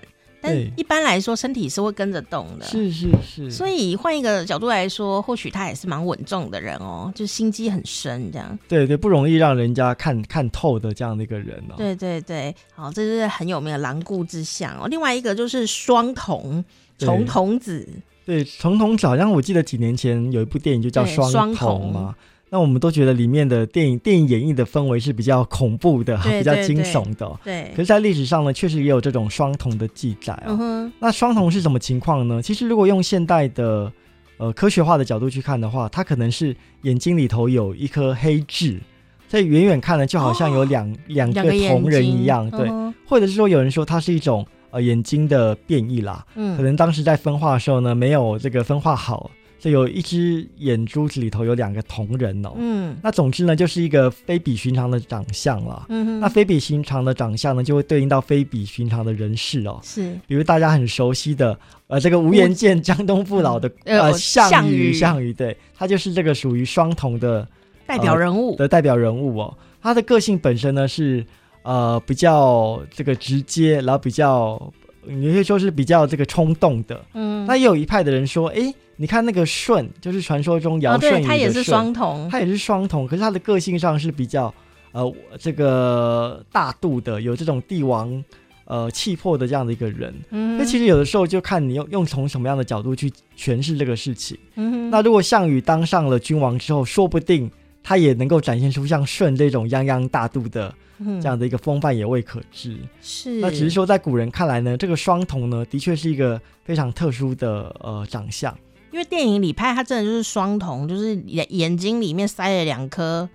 但一般来说，身体是会跟着动的。是是是。所以换一个角度来说，或许他也是蛮稳重的人哦，就心机很深这样。对对，不容易让人家看看透的这样的一个人哦。对对对，好，这是很有名的狼顾之相哦。另外一个就是双瞳，重瞳子。对，重瞳子好像我记得几年前有一部电影就叫双瞳嘛。那我们都觉得里面的电影电影演绎的氛围是比较恐怖的，对 对对，比较惊悚的。对，可是，在历史上呢，确实也有这种双瞳的记载啊、哦。嗯、那双瞳是什么情况呢？其实，如果用现代的呃科学化的角度去看的话，它可能是眼睛里头有一颗黑痣，在远远看呢，就好像有两、哦、两个瞳人一样。对，嗯、或者是说，有人说它是一种呃眼睛的变异啦。嗯，可能当时在分化的时候呢，没有这个分化好。所以有一只眼珠子里头有两个瞳仁哦，嗯，那总之呢，就是一个非比寻常的长相了，嗯哼，那非比寻常的长相呢，就会对应到非比寻常的人士哦，是，比如大家很熟悉的呃这个无颜见江东父老的、嗯、呃项羽，项羽。对，他就是这个属于双瞳的代表人物、呃、的代表人物哦，他的个性本身呢是呃比较这个直接，然后比较。你可以说是比较这个冲动的，嗯，那也有一派的人说，哎，你看那个舜，就是传说中尧舜禹的舜，他也是双瞳，他也是双瞳，可是他的个性上是比较，呃，这个大度的，有这种帝王，呃，气魄的这样的一个人。嗯，那其实有的时候就看你用用从什么样的角度去诠释这个事情。嗯，那如果项羽当上了君王之后，说不定他也能够展现出像舜这种泱泱大度的。这样的一个风范也未可知，是。那只是说，在古人看来呢，这个双瞳呢，的确是一个非常特殊的呃长相。因为电影里拍他真的就是双瞳，就是眼眼睛里面塞了两颗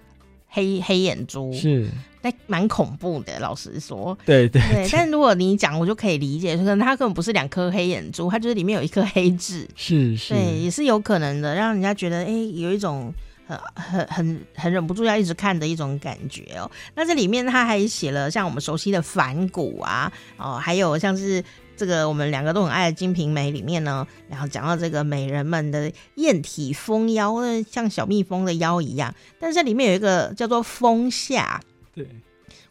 黑黑眼珠，是，那蛮恐怖的。老实说，对对对。但如果你讲，我就可以理解，可能他根本不是两颗黑眼珠，他就是里面有一颗黑痣，是是，对，也是有可能的，让人家觉得哎、欸，有一种。很很很忍不住要一直看的一种感觉哦。那这里面他还写了像我们熟悉的反骨啊，哦，还有像是这个我们两个都很爱的《金瓶梅》里面呢，然后讲到这个美人们的艳体蜂腰，像小蜜蜂的腰一样。但是这里面有一个叫做丰下，对。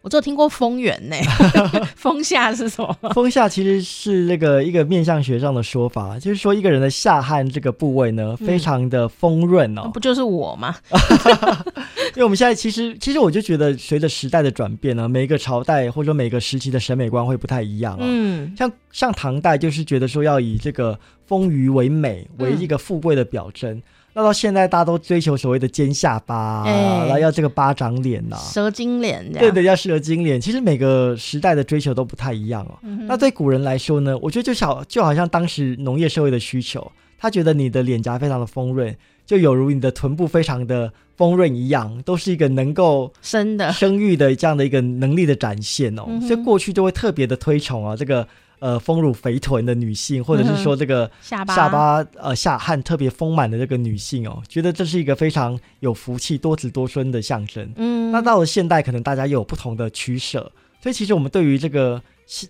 我只有听过丰原呢，丰下是什么？丰下其实是那个一个面相学上的说法，就是说一个人的下汗这个部位呢，非常的丰润哦。不就是我吗？因为我们现在其实，其实我就觉得，随着时代的转变呢，每一个朝代或者说每个时期的审美观会不太一样啊。嗯，像像唐代就是觉得说要以这个丰腴为美，为一个富贵的表征。嗯那到现在，大家都追求所谓的尖下巴，啊，欸、然后要这个巴掌脸呐，蛇精脸，对对，要蛇精脸。其实每个时代的追求都不太一样哦。嗯、那对古人来说呢，我觉得就小就好像当时农业社会的需求，他觉得你的脸颊非常的丰润，就有如你的臀部非常的丰润一样，都是一个能够生的生育的这样的一个能力的展现哦。嗯、所以过去就会特别的推崇啊这个。呃，丰乳肥臀的女性，或者是说这个下巴下巴呃下汗特别丰满的这个女性哦，觉得这是一个非常有福气、多子多孙的象征。嗯，那到了现代，可能大家又有不同的取舍，所以其实我们对于这个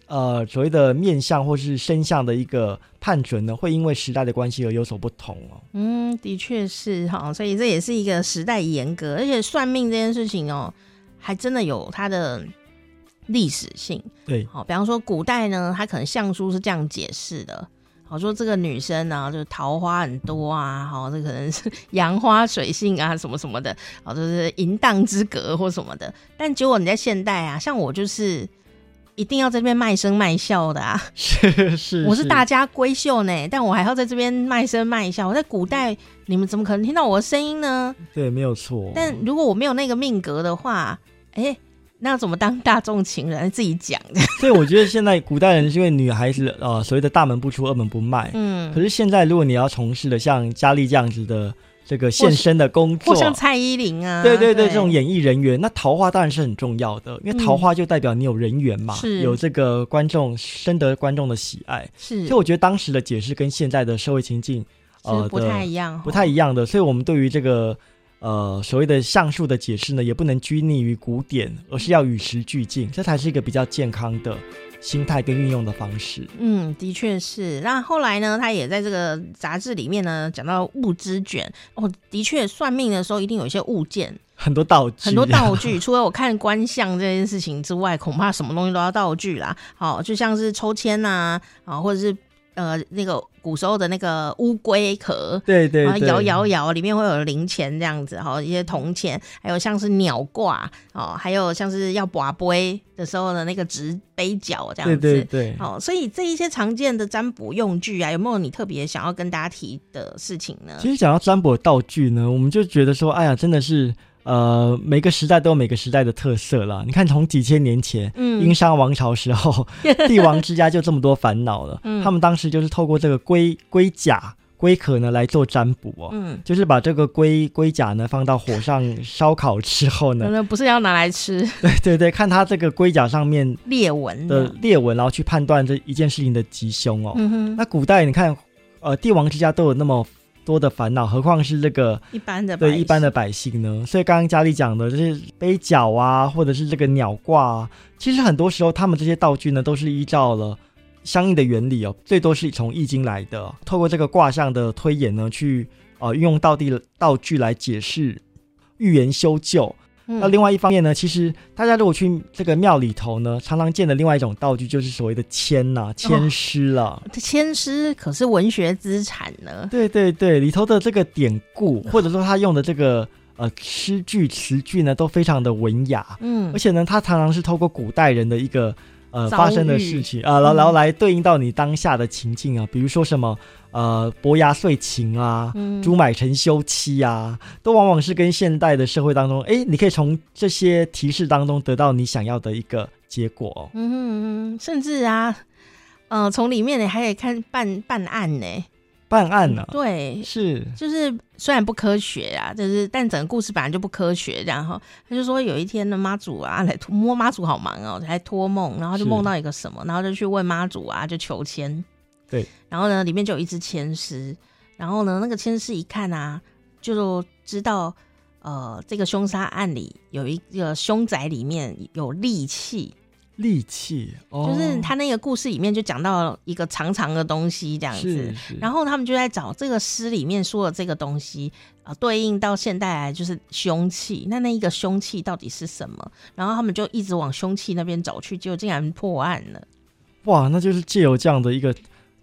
呃所谓的面相或是身相的一个判准呢，会因为时代的关系而有所不同哦。嗯，的确是哈，所以这也是一个时代严格，而且算命这件事情哦，还真的有它的。历史性对，好，比方说古代呢，他可能相书是这样解释的，好说这个女生呢，就是桃花很多啊，好，这可能是杨花水性啊，什么什么的，好，就是淫荡之格或什么的。但结果你在现代啊，像我就是一定要在这边卖声卖笑的啊，是是，是，我是大家闺秀呢，但我还要在这边卖声卖笑。我在古代，你们怎么可能听到我的声音呢？对，没有错。但如果我没有那个命格的话，哎、欸。那怎么当大众情人？自己讲的。所以我觉得现在古代人是因为女孩子呃所谓的大门不出二门不迈，嗯。可是现在如果你要从事的像佳丽这样子的这个现身的工作，或像蔡依林啊，对对对，对这种演艺人员，那桃花当然是很重要的，因为桃花就代表你有人缘嘛，有这个观众深得观众的喜爱。是。所以我觉得当时的解释跟现在的社会情境呃不太一样，不太一样的。所以我们对于这个。呃，所谓的相术的解释呢，也不能拘泥于古典，而是要与时俱进，这才是一个比较健康的心态跟运用的方式。嗯，的确是。那后来呢，他也在这个杂志里面呢讲到物之卷哦，的确算命的时候一定有一些物件很多道具，很多道具。除了我看观相这件事情之外，恐怕什么东西都要道具啦。好，就像是抽签呐，啊，或者是呃那个古时候的那个乌龟壳，对对，对，摇摇摇，里面会有零钱这样子，哈，一些铜钱，还有像是鸟挂，哦，还有像是要拔杯的时候的那个掷杯角这样子，对对对。哦，所以这一些常见的占卜用具啊，有没有你特别想要跟大家提的事情呢？其实讲到占卜的道具呢，我们就觉得说，哎呀，真的是。呃，每个时代都有每个时代的特色了。你看，从几千年前，嗯，殷商王朝时候，帝王之家就这么多烦恼了。嗯，他们当时就是透过这个龟龟甲、龟壳呢来做占卜哦。嗯，就是把这个龟龟甲呢放到火上烧烤之后呢，那不是要拿来吃？对对对，看它这个龟甲上面裂纹的裂纹，然后去判断这一件事情的吉凶哦。那古代你看，呃，帝王之家都有那么。多的烦恼，何况是这个一般的对一般的百姓呢？所以刚刚佳丽讲的这些杯角啊，或者是这个鸟挂啊，其实很多时候他们这些道具呢，都是依照了相应的原理哦，最多是从易经来的，透过这个卦象的推演呢，去呃运用道地的道具来解释预言修旧。那另外一方面呢，其实大家如果去这个庙里头呢，常常见的另外一种道具就是所谓的签呐、签诗了。这签诗可是文学资产呢。对对对，里头的这个典故，或者说他用的这个呃诗句词句呢，都非常的文雅。嗯，而且呢，它常常是透过古代人的一个。呃，发生的事情啊，然后然后来对应到你当下的情境啊，嗯、比如说什么呃，伯牙岁晴啊，嗯、朱买臣休妻啊，都往往是跟现代的社会当中，哎，你可以从这些提示当中得到你想要的一个结果。嗯，甚至啊，呃，从里面你还可以看办办案呢。办案呢、啊？对，是，就是虽然不科学啊，就是但整个故事本来就不科学。然后他就说有一天呢，妈祖啊来摸妈祖好忙哦，还托梦，然后就梦到一个什么，然后就去问妈祖啊，就求签。对，然后呢，里面就有一支签诗，然后呢，那个签诗一看啊，就知道呃，这个凶杀案里有一个凶宅里面有利器。利器，哦，就是他那个故事里面就讲到一个长长的东西这样子，然后他们就在找这个诗里面说的这个东西啊，呃，对应到现代来就是凶器，那那一个凶器到底是什么？然后他们就一直往凶器那边走去，结果竟然破案了。哇，那就是借由这样的一个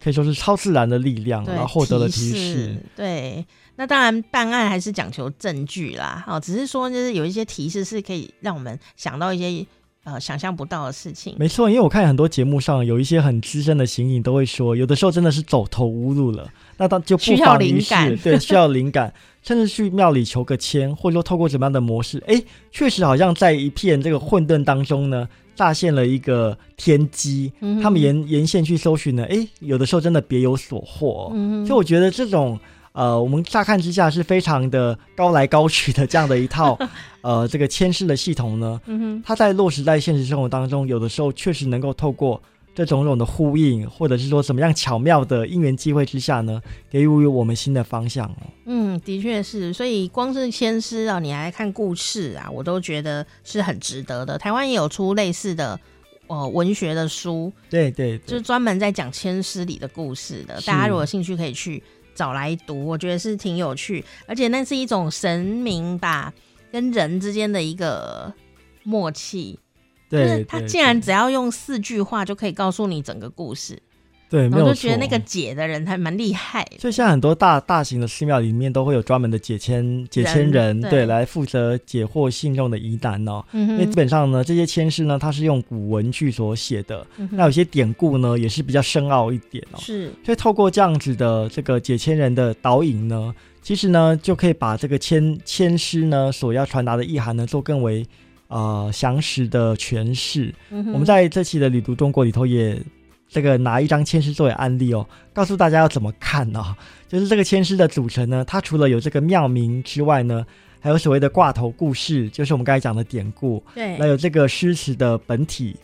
可以说是超自然的力量，然后获得了提示。对，那当然办案还是讲求证据啦，哦，只是说就是有一些提示是可以让我们想到一些。呃，想象不到的事情。没错，因为我看很多节目上有一些很资深的刑警都会说，有的时候真的是走投无路了，那他就不妨于是，对，需要灵感，甚至去庙里求个签，或者说透过什么样的模式，哎，确实好像在一片这个混沌当中呢，乍现了一个天机。嗯、他们沿沿线去搜寻呢，哎，有的时候真的别有所获。嗯，所以我觉得这种。呃，我们乍看之下是非常的高来高去的这样的一套，呃，这个牵制的系统呢，嗯哼，它在落实在现实生活当中，有的时候确实能够透过这种种的呼应，或者是说怎么样巧妙的因缘机会之下呢，给予我们新的方向。嗯，的确是，所以光是签诗啊，你来看故事啊，我都觉得是很值得的。台湾也有出类似的呃文学的书，对对，对，就是专门在讲千诗里的故事的，大家如果有兴趣可以去。找来读，我觉得是挺有趣，而且那是一种神明吧跟人之间的一个默契。对，就是他竟然只要用四句话就可以告诉你整个故事。对。我就觉得那个解的人还蛮厉害。所以像很多大大型的寺庙里面都会有专门的解签解签人，人对，对，来负责解惑信众的疑难哦。嗯哼。因为基本上呢，这些签诗呢，它是用古文句所写的，嗯、那有些典故呢，也是比较深奥一点哦。是。所以透过这样子的这个解签人的导引呢，其实呢，就可以把这个签签诗呢所要传达的意涵呢，做更为呃详实的诠释。嗯。我们在这期的旅途中国里头也。这个拿一张签诗作为案例哦，告诉大家要怎么看哦。就是这个签诗的组成呢，它除了有这个庙名之外呢，还有所谓的挂头故事，就是我们刚才讲的典故。对，那有这个诗词的本体。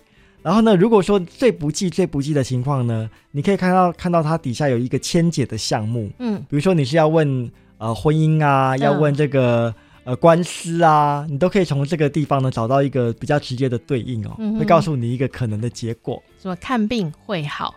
然后呢，如果说最不济、最不济的情况呢，你可以看到看到它底下有一个签解的项目。嗯，比如说你是要问呃婚姻啊，要问这个。呃，官司啊，你都可以从这个地方呢找到一个比较直接的对应哦，嗯、会告诉你一个可能的结果。什么看病会好？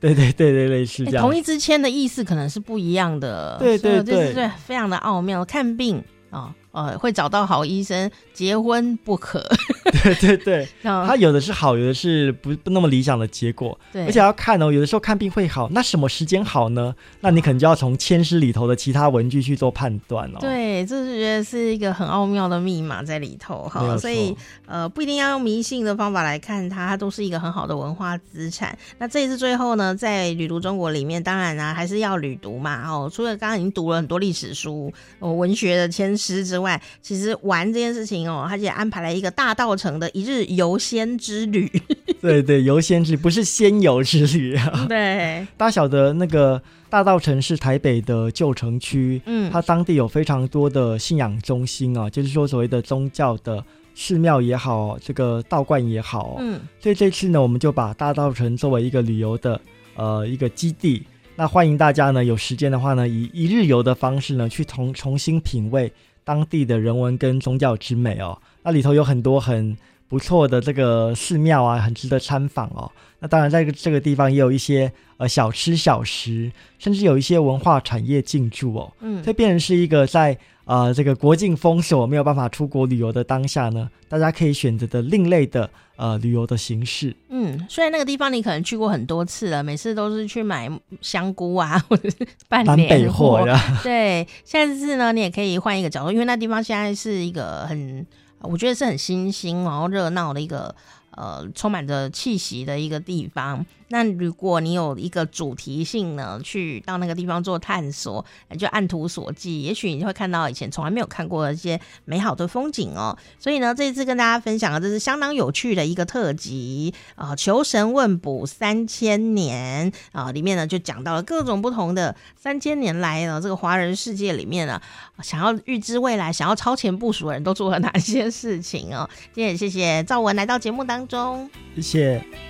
对对对对，类似这样。欸、同一支签的意思可能是不一样的。对对对，这是非常的奥妙。看病啊，哦，呃会找到好医生，结婚不可。对对对，他有的是好，有的是不不那么理想的结果。对，而且要看哦，有的时候看病会好，那什么时间好呢？那你可能就要从签诗里头的其他文具去做判断哦。对，这是觉得是一个很奥妙的密码在里头哈。所以呃，不一定要用迷信的方法来看它，它都是一个很好的文化资产。那这一次最后呢，在旅读中国里面，当然啊还是要旅读嘛哦。除了刚刚已经读了很多历史书、哦、文学的签诗之外，其实玩这件事情哦，他也安排了一个大稻埕的一日游仙之旅，对对，游仙之旅不是仙游之旅啊。对，大家晓得那个大稻城是台北的旧城区，嗯，它当地有非常多的信仰中心啊，就是说所谓的宗教的寺庙也好，这个道观也好，嗯，所以这次呢，我们就把大稻城作为一个旅游的呃一个基地，那欢迎大家呢有时间的话呢，以一日游的方式呢去重重新品味当地的人文跟宗教之美哦。那里头有很多很不错的这个寺庙啊，很值得参访哦。那当然，在这个地方也有一些呃小吃小食，甚至有一些文化产业进驻哦。嗯，这变成是一个在呃这个国境封锁没有办法出国旅游的当下呢，大家可以选择的另类的呃旅游的形式。嗯，虽然那个地方你可能去过很多次了，每次都是去买香菇啊，或者是办年货呀。对，下次呢，你也可以换一个角度，因为那地方现在是一个很。我觉得是很新兴，然后热闹的一个，呃，充满着气息的一个地方。那如果你有一个主题性呢，去到那个地方做探索，就按图索骥，也许你会看到以前从来没有看过的一些美好的风景哦。所以呢，这一次跟大家分享的，这是相当有趣的一个特辑啊，求神问卜三千年啊，呃，里面呢就讲到了各种不同的三千年来呢，这个华人世界里面呢，想要预知未来、想要超前部署的人都做了哪些事情哦。今天也谢谢赵文来到节目当中，谢谢。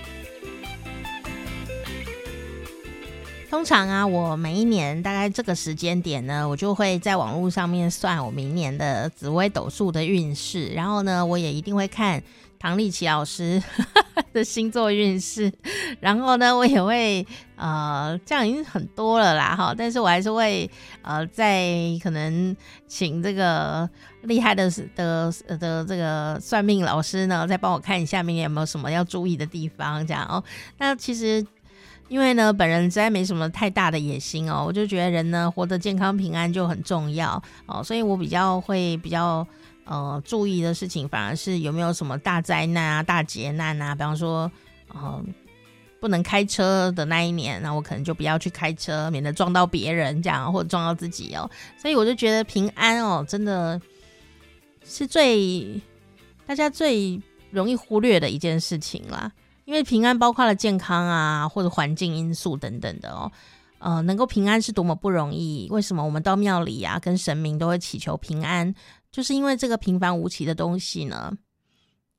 通常啊，我每一年大概这个时间点呢，我就会在网络上面算我明年的紫微斗数的运势，然后呢，我也一定会看唐立淇老师 的星座运势，然后呢，我也会呃，这样已经很多了啦哈，但是我还是会呃，在可能请这个厉害的的的，的这个算命老师呢，再帮我看一下明年有没有什么要注意的地方，这样哦。那其实。因为呢，本人实在没什么太大的野心哦，我就觉得人呢活得健康平安就很重要哦，所以我比较会比较呃注意的事情，反而是有没有什么大灾难啊、大劫难啊，比方说呃不能开车的那一年，那我可能就不要去开车，免得撞到别人这样，或者撞到自己哦。所以我就觉得平安哦，真的是最大家最容易忽略的一件事情啦。因为平安包括了健康啊，或者环境因素等等的哦，呃，能够平安是多么不容易。为什么我们到庙里啊，跟神明都会祈求平安？就是因为这个平凡无奇的东西呢，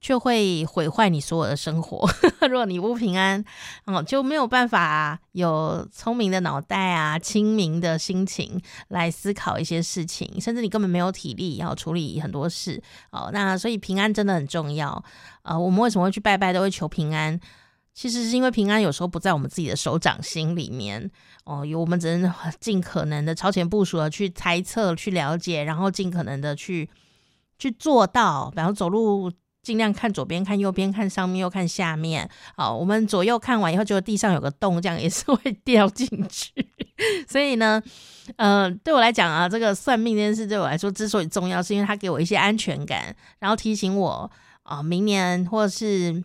却会毁坏你所有的生活。如果你不平安，哦，就没有办法有聪明的脑袋啊，清明的心情来思考一些事情，甚至你根本没有体力要处理很多事。哦，那所以平安真的很重要。呃，我们为什么会去拜拜，都会求平安？其实是因为平安有时候不在我们自己的手掌心里面。哦，有我们只能 尽可能的超前部署的去猜测、去了解，然后尽可能的去去做到，然后走路。尽量看左边、看右边、看上面又看下面。好，我们左右看完以后，觉得地上有个洞，这样也是会掉进去。所以呢，呃，对我来讲啊，这个算命这件事对我来说之所以重要，是因为它给我一些安全感，然后提醒我啊、明年或是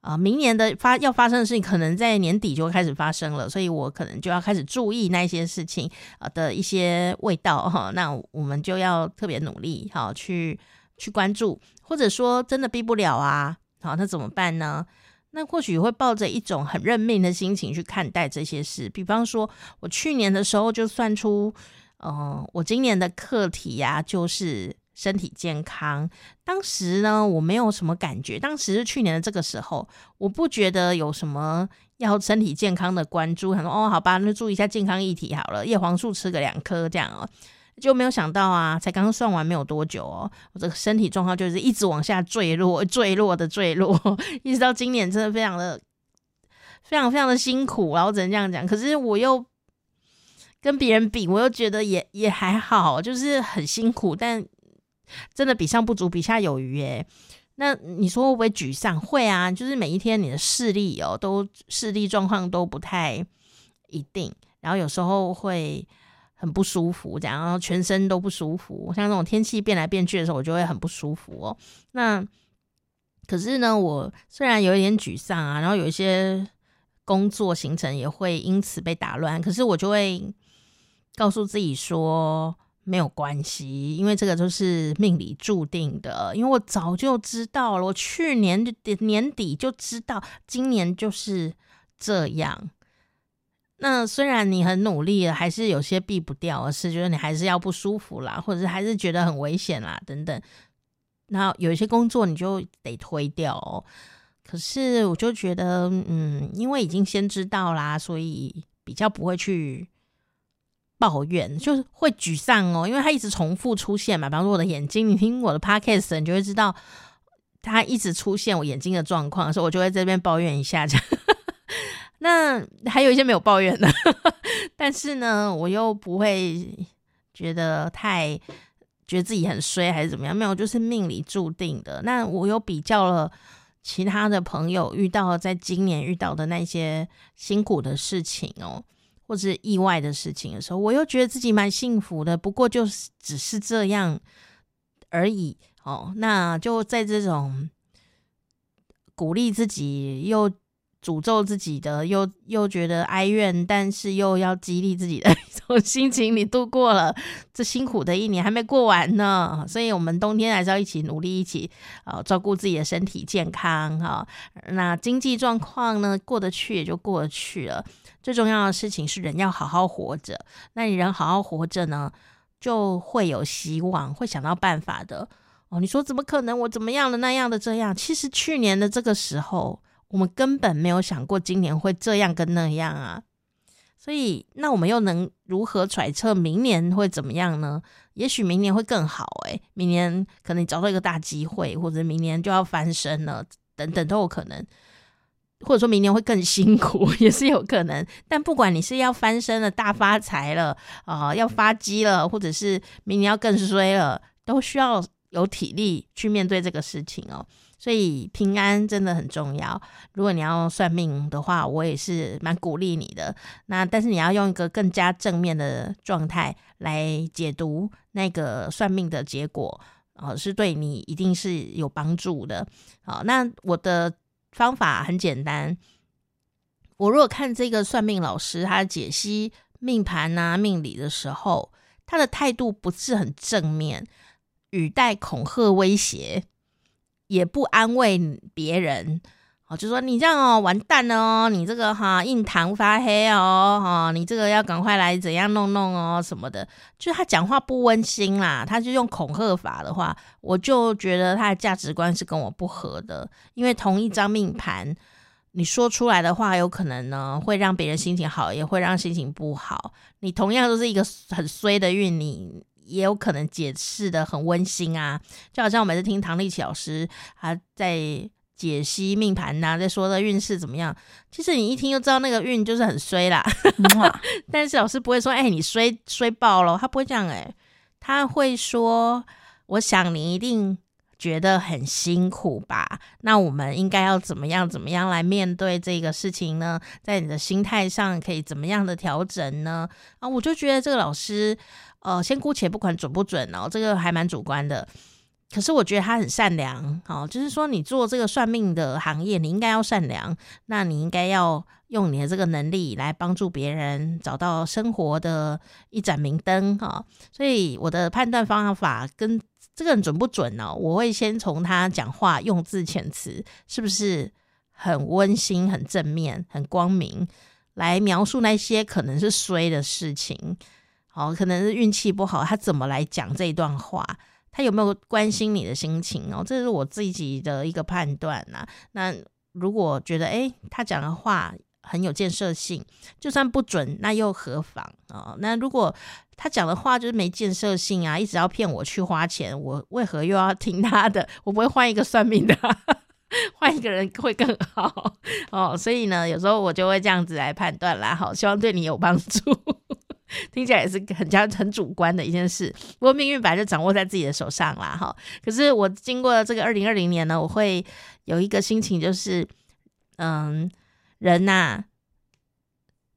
啊、明年的发要发生的事情，可能在年底就开始发生了，所以我可能就要开始注意那些事情啊的一些味道哈。那我们就要特别努力，好去。去关注，或者说真的避不了啊，好，那怎么办呢？那或许会抱着一种很认命的心情去看待这些事。比方说，我去年的时候就算出，呃，我今年的课题呀、就是身体健康。当时呢，我没有什么感觉。当时是去年的这个时候，我不觉得有什么要身体健康的关注。很多哦，好吧，那注意一下健康议题好了，叶黄素吃个两颗这样哦。就没有想到啊，才刚算完没有多久哦，我这个身体状况就是一直往下坠落，坠落的坠落，一直到今年真的非常的、非常非常的辛苦，然后只能这样讲。可是我又跟别人比，我又觉得也也还好，就是很辛苦，但真的比上不足，比下有余耶。那你说会不会沮丧？会啊，就是每一天你的视力哦，都视力状况都不太一定，然后有时候会很不舒服，这样，然后全身都不舒服。像这种天气变来变去的时候，我就会很不舒服哦。那可是呢，我虽然有一点沮丧啊，然后有一些工作行程也会因此被打乱，可是我就会告诉自己说。没有关系，因为这个都是命里注定的。因为我早就知道了，我去年年底就知道，今年就是这样。那虽然你很努力了，还是有些避不掉的事，就是你还是要不舒服啦，或者是还是觉得很危险啦，等等。那有一些工作你就得推掉哦。可是我就觉得，嗯，因为已经先知道啦，所以比较不会去。抱怨就是会沮丧哦，因为他一直重复出现嘛。比方说我的眼睛，你听我的 podcast，你就会知道他一直出现我眼睛的状况，所以我就会在这边抱怨一下。这样，那还有一些没有抱怨的，但是呢，我又不会觉得太觉得自己很衰还是怎么样，没有，就是命里注定的。那我又比较了其他的朋友遇到在今年遇到的那些辛苦的事情哦。或者是意外的事情的时候，我又觉得自己蛮幸福的。不过就是只是这样而已哦。那就在这种鼓励自己又诅咒自己的，又又觉得哀怨，但是又要激励自己的一种 心情你度过了这辛苦的一年，还没过完呢。所以，我们冬天还是要一起努力，一起啊照顾自己的身体健康哈。那经济状况呢，过得去也就过得去了。最重要的事情是人要好好活着。那你人好好活着呢，就会有希望，会想到办法的。哦，你说怎么可能？我怎么样的那样的这样？其实去年的这个时候，我们根本没有想过今年会这样跟那样啊。所以，那我们又能如何揣测明年会怎么样呢？也许明年会更好，诶，明年可能你找到一个大机会，或者明年就要翻身了，等等都有可能。或者说明年会更辛苦，也是有可能。但不管你是要翻身了、大发财了啊、要发迹了，或者是明年要更衰了，都需要有体力去面对这个事情哦。所以平安真的很重要。如果你要算命的话，我也是蛮鼓励你的。那但是你要用一个更加正面的状态来解读那个算命的结果啊、呃，是对你一定是有帮助的。好，那我的。方法很简单，我如果看这个算命老师他解析命盘啊、命理的时候，他的态度不是很正面，语带恐吓威胁，也不安慰别人。哦，就说你这样哦，完蛋了哦，你这个哈印堂发黑哦，哈，你这个要赶快来怎样弄弄哦什么的，就他讲话不温馨啦，他就用恐吓法的话，我就觉得他的价值观是跟我不合的，因为同一张命盘，你说出来的话有可能呢会让别人心情好，也会让心情不好。你同样都是一个很衰的运，你也有可能解释的很温馨啊，就好像我每次听唐立奇老师他在。解析命盘呐、啊，在说的运势怎么样？其实你一听就知道那个运就是很衰啦。但是老师不会说，哎、欸，你衰衰爆了，他不会这样、欸，哎，他会说，我想你一定觉得很辛苦吧？那我们应该要怎么样怎么样来面对这个事情呢？在你的心态上可以怎么样的调整呢？啊，我就觉得这个老师，呃，先姑且不管准不准哦，这个还蛮主观的。可是我觉得他很善良，哦，就是说你做这个算命的行业，你应该要善良，那你应该要用你的这个能力来帮助别人找到生活的一盏明灯，哈。所以我的判断方法跟这个人准不准呢？我会先从他讲话用字遣词是不是很温馨、很正面、很光明，来描述那些可能是衰的事情，哦，可能是运气不好，他怎么来讲这一段话？他有没有关心你的心情哦？这是我自己的一个判断呐。那如果觉得诶，他讲的话很有建设性，就算不准，那又何妨啊？那如果他讲的话就是没建设性啊，一直要骗我去花钱，我为何又要听他的？我不会换一个算命的，换一个人会更好 哦。所以呢，有时候我就会这样子来判断啦。好，希望对你有帮助。听起来也是很加很主观的一件事。不过命运本来就掌握在自己的手上啦，哈。可是我经过了这个二零二零年呢，我会有一个心情，就是嗯，人呐、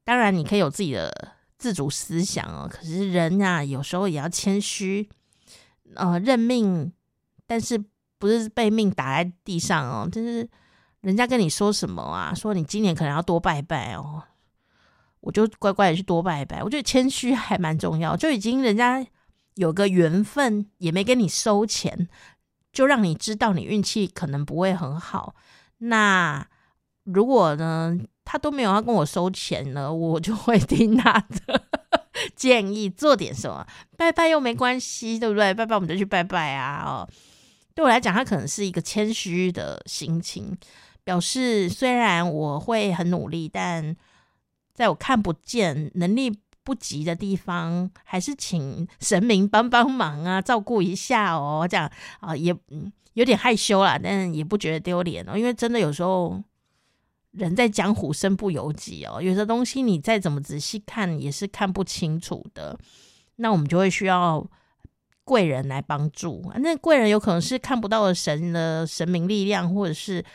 当然你可以有自己的自主思想哦，可是人呐、有时候也要谦虚，呃，认命，但是不是被命打在地上哦，就是人家跟你说什么啊，说你今年可能要多拜拜哦。我就乖乖的去多拜拜，我觉得谦虚还蛮重要。就已经人家有个缘分，也没跟你收钱，就让你知道你运气可能不会很好。那如果呢，他都没有要跟我收钱呢，我就会听他的 建议，做点什么。拜拜又没关系，对不对？拜拜我们就去拜拜啊！哦，对我来讲，他可能是一个谦虚的心情，表示虽然我会很努力，但。在我看不见、能力不及的地方，还是请神明帮帮忙啊，照顾一下哦。这样啊，也有点害羞啦，但也不觉得丢脸哦。因为真的有时候人在江湖身不由己哦，有些东西你再怎么仔细看也是看不清楚的。那我们就会需要贵人来帮助。那贵人有可能是看不到的神的神明力量，或者是。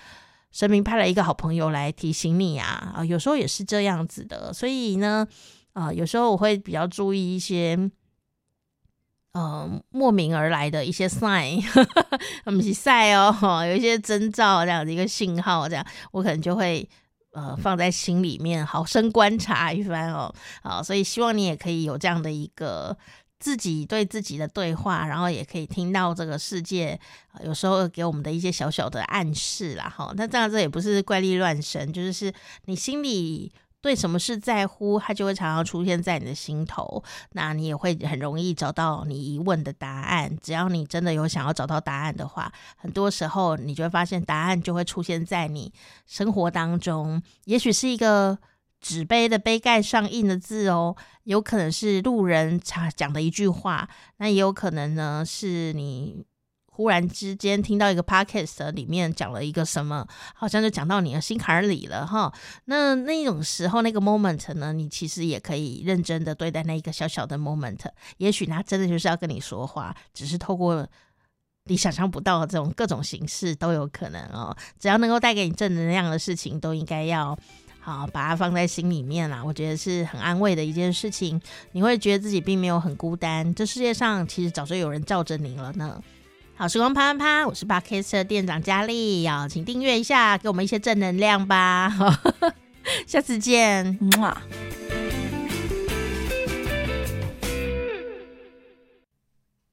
神明派了一个好朋友来提醒你啊，啊，有时候也是这样子的，所以呢，啊，有时候我会比较注意一些，呃，莫名而来的一些 sign，我们是 sign 哦，有一些征兆这样的一个信号，这样我可能就会呃放在心里面，好生观察一番哦，好，所以希望你也可以有这样的一个。自己对自己的对话，然后也可以听到这个世界有时候给我们的一些小小的暗示啦，哈。那这样子也不是怪力乱神，就是是你心里对什么事在乎，它就会常常出现在你的心头。那你也会很容易找到你疑问的答案。只要你真的有想要找到答案的话，很多时候你就会发现答案就会出现在你生活当中。也许是一个。纸杯的杯盖上印的字哦，有可能是路人讲讲的一句话，那也有可能呢是你忽然之间听到一个 podcast 里面讲了一个什么，好像就讲到你的心坎里了哈。那那种时候那个 moment 呢，你其实也可以认真的对待那一个小小的 moment，也许他真的就是要跟你说话，只是透过你想象不到的这种各种形式都有可能哦。只要能够带给你正能量的事情，都应该要。好，把它放在心里面啦，我觉得是很安慰的一件事情。你会觉得自己并没有很孤单，这世界上其实早就有人罩着你了呢。好时光啪啪啪，我是 Podcast 店长佳丽，要请订阅一下，给我们一些正能量吧。下次见，木马。